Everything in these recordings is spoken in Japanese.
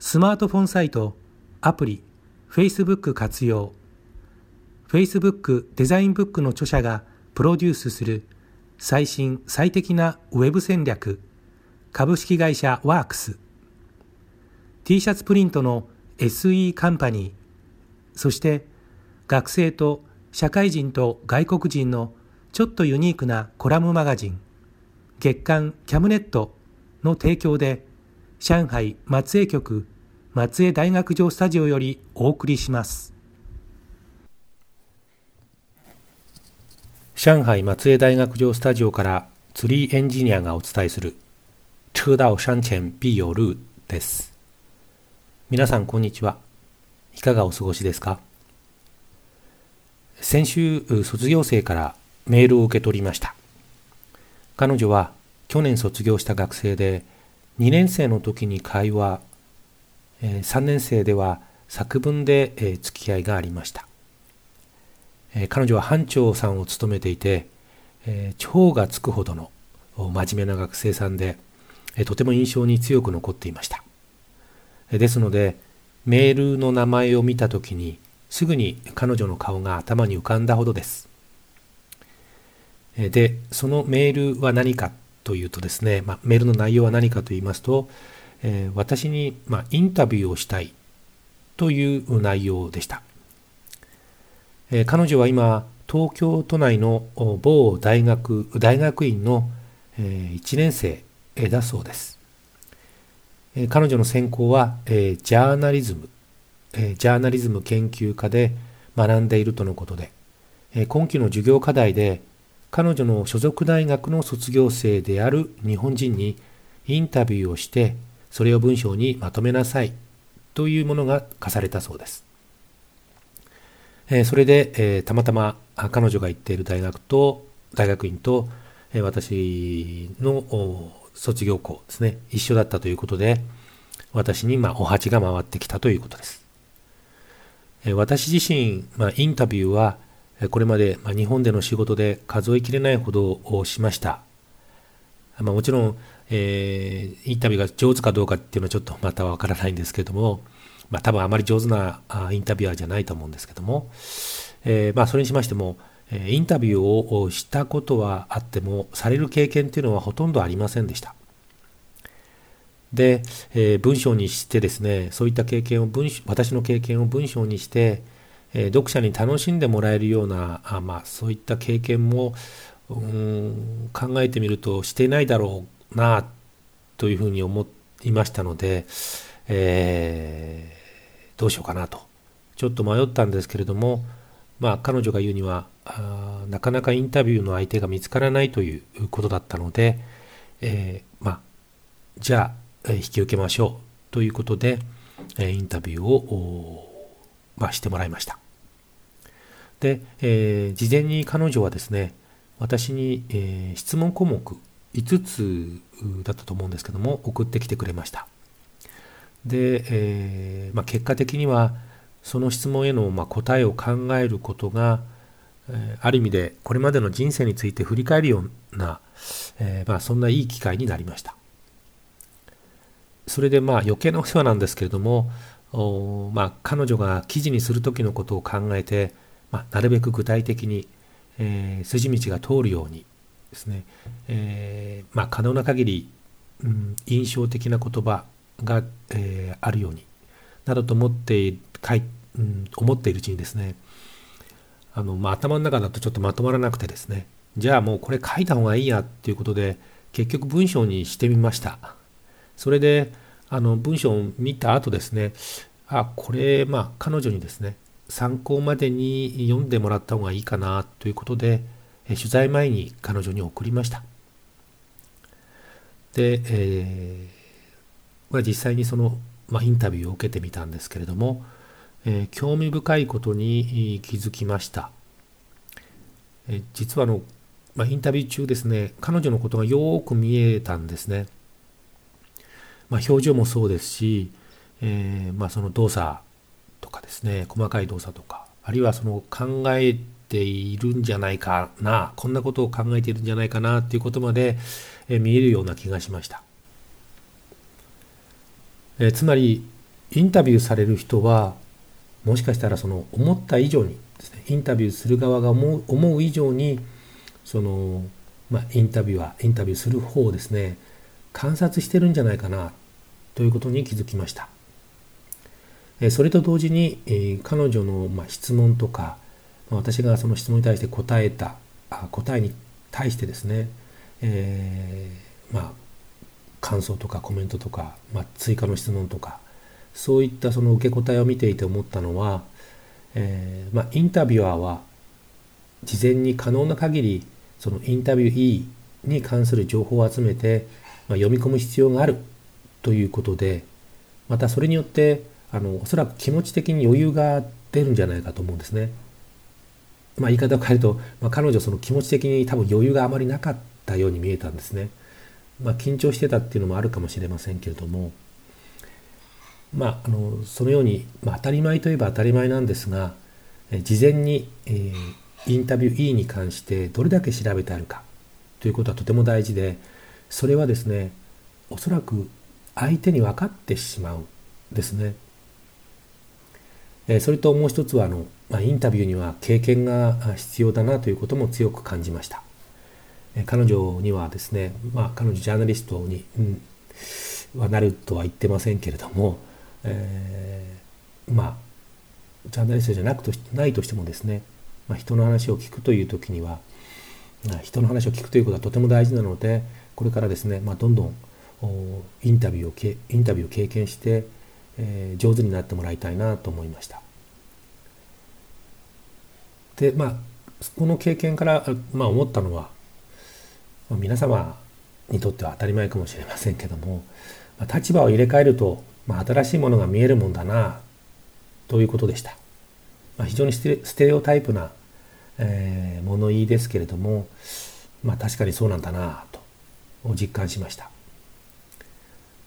スマートフォンサイトアプリ Facebook 活用。Facebook デザインブックの著者がプロデュースする最新最適なウェブ戦略株式会社ワークス。T シャツプリントの SE カンパニーそして学生と社会人と外国人のちょっとユニークなコラムマガジン月刊キャムネットの提供で上海松江局松江大学城スタジオよりお送りします。上海松江大学城スタジオからツリーエンジニアがお伝えする车到山前必有路です。皆さんこんにちは。いかがお過ごしですか？先週卒業生からメールを受け取りました。彼女は去年卒業した学生で2年生の時に会話3年生では作文で付き合いがありました。彼女は班長さんを務めていて超がつくほどの真面目な学生さんでとても印象に強く残っていました。ですのでメールの名前を見た時にすぐに彼女の顔が頭に浮かんだほどです。でそのメールは何かというとですね、まあ、メールの内容は何かと言いますと、えー、私に、まあ、インタビューをしたいという内容でした、えー、彼女は今東京都内の某大学大学院の、えー、1年生だそうです、えー、彼女の専攻は、えー、ジャーナリズム、えー、ジャーナリズム研究家で学んでいるとのことで、えー、今期の授業課題で彼女の所属大学の卒業生である日本人にインタビューをしてそれを文章にまとめなさいというものが課されたそうです。えー、それで、えー、たまたま彼女が行っている大学と大学院と、えー、私の卒業校ですね一緒だったということで私にまあお鉢が回ってきたということです。え私自身、まあ、インタビューはこれまで日本での仕事で数えきれないほどをしました。まあ、もちろん、えー、インタビューが上手かどうかっていうのはちょっとまたわからないんですけども、まあ、多分あまり上手なインタビュアーじゃないと思うんですけども、えー、まあそれにしましても、インタビューをしたことはあっても、される経験っていうのはほとんどありませんでした。で、えー、文章にしてですね、そういった経験を文私の経験を文章にして、え、読者に楽しんでもらえるようなあ、まあ、そういった経験もうん考えてみるとしていないだろうなというふうに思いましたので、えー、どうしようかなと。ちょっと迷ったんですけれども、まあ、彼女が言うにはあなかなかインタビューの相手が見つからないということだったので、えー、まあ、じゃあ引き受けましょう。ということでえインタビューをまあ、してもらいました。で、えー、事前に彼女はですね、私に、えー、質問項目5つだったと思うんですけども、送ってきてくれました。で、えー、まあ、結果的には、その質問への、まあ、答えを考えることが、えある意味でこれまでの人生について振り返るような、えまあ、そんないい機会になりました。それでまあ余計なお世話なんですけれども、おまあ、彼女が記事にする時のことを考えて、まあ、なるべく具体的に、えー、筋道が通るようにですね、えー、まあ、可能な限り、うん、印象的な言葉が、えー、あるようになどと思ってかい、うん、思っているうちにですねあの、まあ、頭の中だとちょっとまとまらなくてですねじゃあもうこれ書いた方がいいやっていうことで結局文章にしてみました。それであの文章を見た後ですねあこれまあ彼女にですね参考までに読んでもらった方がいいかなということで取材前に彼女に送りました。で、えーまあ、実際にその、まあ、インタビューを受けてみたんですけれども、えー、興味深いことに気づきました、えー、実はあの、まあ、インタビュー中ですね彼女のことがよく見えたんですね、まあ、表情もそうですし、えーまあ、その動作とかですね細かい動作とかあるいはその考えているんじゃないかなこんなことを考えているんじゃないかなっていうことまで、え見えるような気がしました、えつまりインタビューされる人はもしかしたらその思った以上にですねインタビューする側が思う思う以上にその、まあ、インタビュアーインタビューする方をですね観察してるんじゃないかなということに気づきました。それと同時に、彼女の、質問とか私がその質問に対して答えた答えに対してですね、えー、まあ感想とかコメントとか、まあ、追加の質問とかそういったその受け答えを見ていて思ったのは、えー、まあ、インタビュアーは事前に可能な限りそのインタビュー E に関する情報を集めて、まあ、読み込む必要があるということでまたそれによってあのおそらく気持ち的に余裕が出るんじゃないかと思うんですね。まあ、言い方を変えると、まあ、彼女その気持ち的に多分余裕があまりなかったように見えたんですね。まあ、緊張してたっていうのもあるかもしれませんけれども、まあ、あのそのように、まあ、当たり前といえば当たり前なんですが、え事前に、えー、インタビュー E に関してどれだけ調べてあるかということはとても大事でそれはですねおそらく相手に分かってしまうですね。えそれともう一つはあの、まあ、インタビューには経験が必要だなということも強く感じました。え彼女にはですね、まあ、彼女ジャーナリストに、うん、はなるとは言ってませんけれども、えー、まあジャーナリストじゃなくとないとしてもですね、まあ、人の話を聞くという時には人の話を聞くということはとても大事なのでこれからですね、まあ、どんどんインタビューをインタビューを経験してえー、上手になってもらいたいなと思いました。でまあこの経験から、まあ、思ったのは、まあ、皆様にとっては当たり前かもしれませんけども、まあ、立場を入れ替えると、まあ、新しいものが見えるもんだなということでした。まあ、非常にステレオタイプな、えー、物言いですけれども、まあ、確かにそうなんだなと実感しました。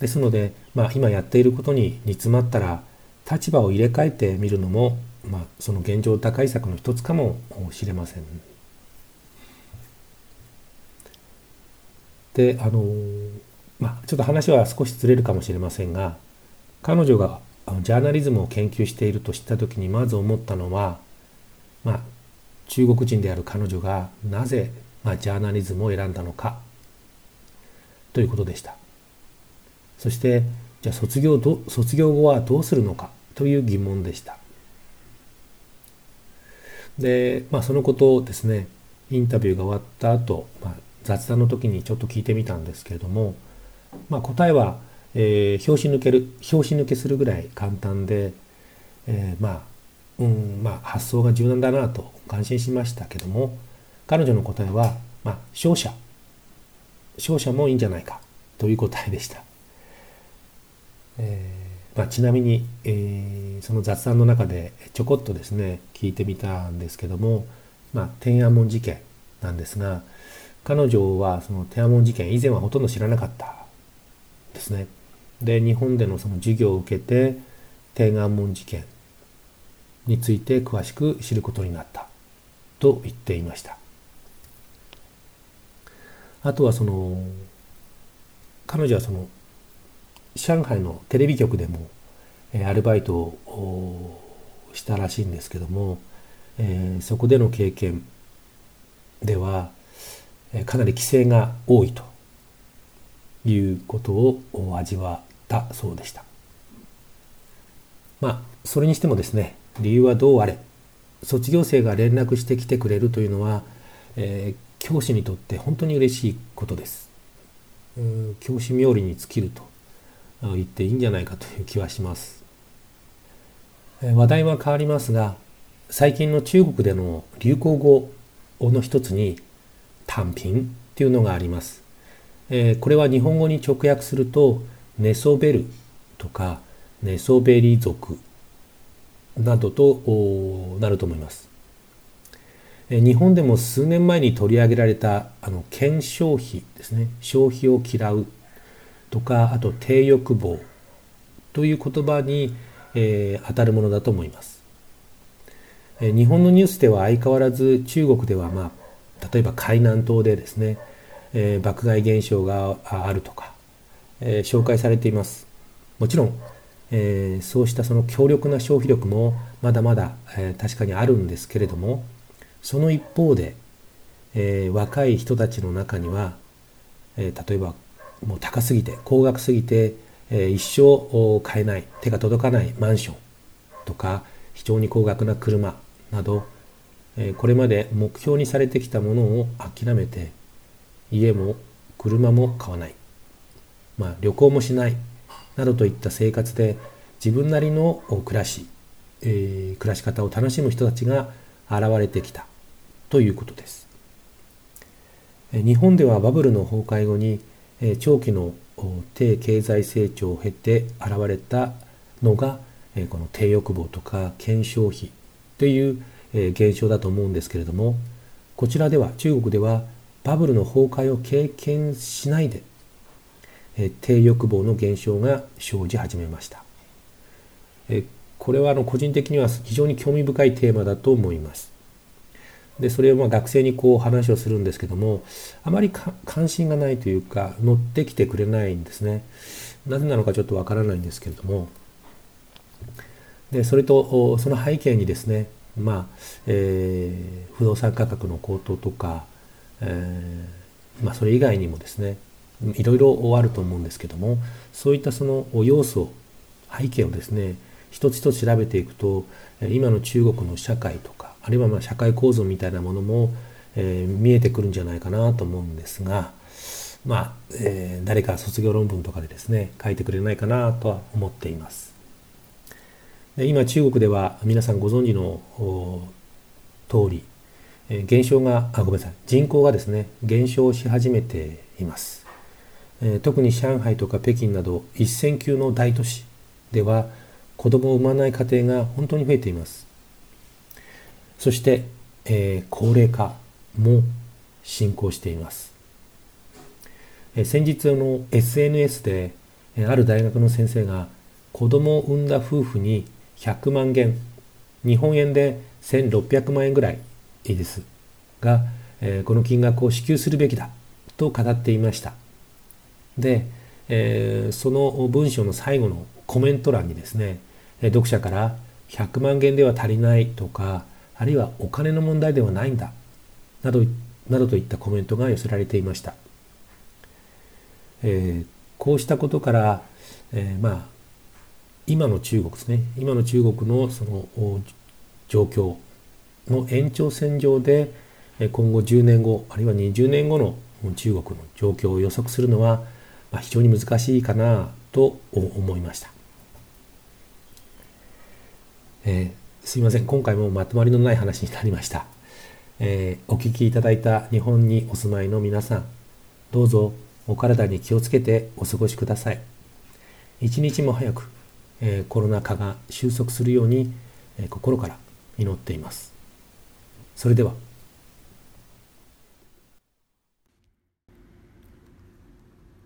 ですので、まあ、今やっていることに煮詰まったら立場を入れ替えてみるのも、まあ、その現状打開策の一つかもしれません。であのまあちょっと話は少しずれるかもしれませんが彼女がジャーナリズムを研究していると知った時にまず思ったのは、まあ、中国人である彼女がなぜ、まあ、ジャーナリズムを選んだのかということでした。そしてじゃあ卒業ど卒業後はどうするのかという疑問でした。で、まあ、そのことをですねインタビューが終わった後、まあ、雑談の時にちょっと聞いてみたんですけれども、まあ、答えは、えー、拍子抜ける拍子抜けするぐらい簡単で、えー、まあうんまあ発想が柔軟だなと感心しましたけども彼女の答えは、まあ、勝者勝者もいいんじゃないかという答えでした。えー、まあ、ちなみに、えー、その雑談の中でちょこっとですね聞いてみたんですけども、まあ、天安門事件なんですが彼女はその天安門事件以前はほとんど知らなかったですね。で日本でのその授業を受けて天安門事件について詳しく知ることになったと言っていました。あとはその彼女はその上海のテレビ局でも、アルバイトをしたらしいんですけども、えー、そこでの経験では、かなり規制が多いということを味わったそうでした。まあそれにしてもですね理由はどうあれ？卒業生が連絡してきてくれるというのは、えー、教師にとって本当に嬉しいことです。教師冥利に尽きると言っていいんじゃないかという気はします。話題は変わりますが最近の中国での流行語の一つに単品っていうのがあります。えー、これは日本語に直訳すると寝そべるとか寝そべり族などとなると思います。日本でも数年前に取り上げられたあの検消費ですね消費を嫌うとかあと低欲望という言葉に、えー、当たるものだと思います。日本のニュースでは相変わらず中国では、まあ、例えば海南島でですね、えー、爆買い現象があるとか、え、紹介されています。もちろんえー、そうしたその強力な消費力もまだまだ、えー、確かにあるんですけれどもその一方で、えー、若い人たちの中には、え例えばもう高すぎて高額すぎて、え一生買えない手が届かないマンションとか非常に高額な車など、えこれまで目標にされてきたものを諦めて家も車も買わない、まあ、旅行もしない。などといった生活で自分なりの暮らし、えー、暮らし方を楽しむ人たちが現れてきたということです。日本ではバブルの崩壊後に長期の低経済成長を経て現れたのがこの低欲望とか減消費という現象だと思うんですけれどもこちらでは中国ではバブルの崩壊を経験しないで低欲望の減少が生じ始めました。えこれはあの個人的には非常に興味深いテーマだと思います。でそれをまあ学生にこう話をするんですけどもあまり関心がないというか乗ってきてくれないんですね。なぜなのかちょっとわからないんですけれどもでそれとその背景にですねまあ、えー、不動産価格の高騰とか、えー、まあ、それ以外にもですねいろいろあると思うんですけどもそういったその要素背景をですね一つ一つ調べていくと今の中国の社会とかあるいはまあ社会構造みたいなものも、えー、見えてくるんじゃないかなと思うんですがまあ、えー、誰か卒業論文とかでですね書いてくれないかなとは思っています。で今中国では皆さんご存知の通り減少があごめんなさい人口がですね減少し始めています。え特に上海とか北京など一線級の大都市では子供を産まない家庭が本当に増えています。そして、えー、高齢化も進行しています、えー、先日の SNS で、えー、ある大学の先生が子供を産んだ夫婦に100万元日本円で1600万円ぐらいですが、えー、この金額を支給するべきだと語っていました。で、えー、その文章の最後のコメント欄にですね読者から100万元では足りないとかあるいはお金の問題ではないんだなどなどといったコメントが寄せられていました、えー、こうしたことから、えー、まあ今の中国ですね今の中国のその状況の延長線上で今後10年後あるいは20年後の中国の状況を予測するのはまあ、非常に難しいかなと思いました。えー、すいません。今回もまとまりのない話になりました、えー、お聞きいただいた日本にお住まいの皆さんどうぞお体に気をつけてお過ごしください。一日も早く、えー、コロナ禍が収束するように、え心から祈っています。それでは。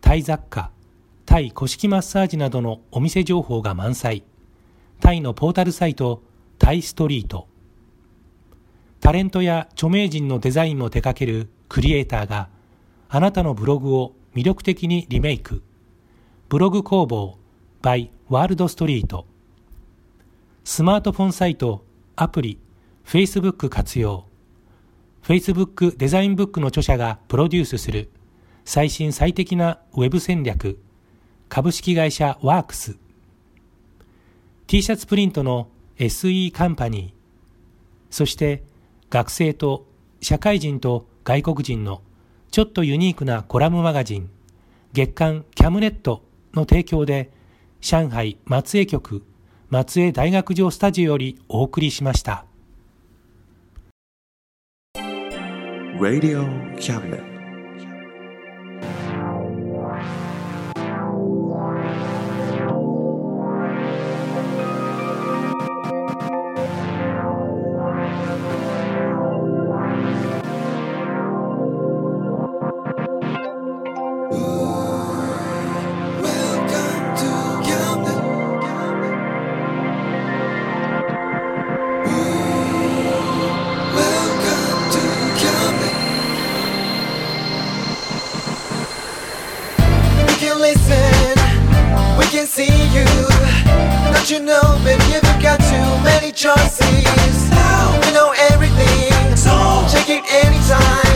タイ雑貨、タイ古式マッサージなどのお店情報が満載。タイのポータルサイトタイストリート。タレントや著名人のデザインも手掛けるクリエイターがあなたのブログを魅力的にリメイク。ブログ工房 by ワールドストリート。スマートフォンサイトアプリ Facebook 活用。Facebook デザインブックの著者がプロデュースする。最新最適なウェブ戦略株式会社ワークス T シャツプリントの SE カンパニーそして学生と社会人と外国人のちょっとユニークなコラムマガジン月刊キャムネットの提供で上海松江局松江大学城スタジオよりお送りしました。Radio Cabinet. You Let you know, baby, you've got too many choices. You know everything, so check it anytime.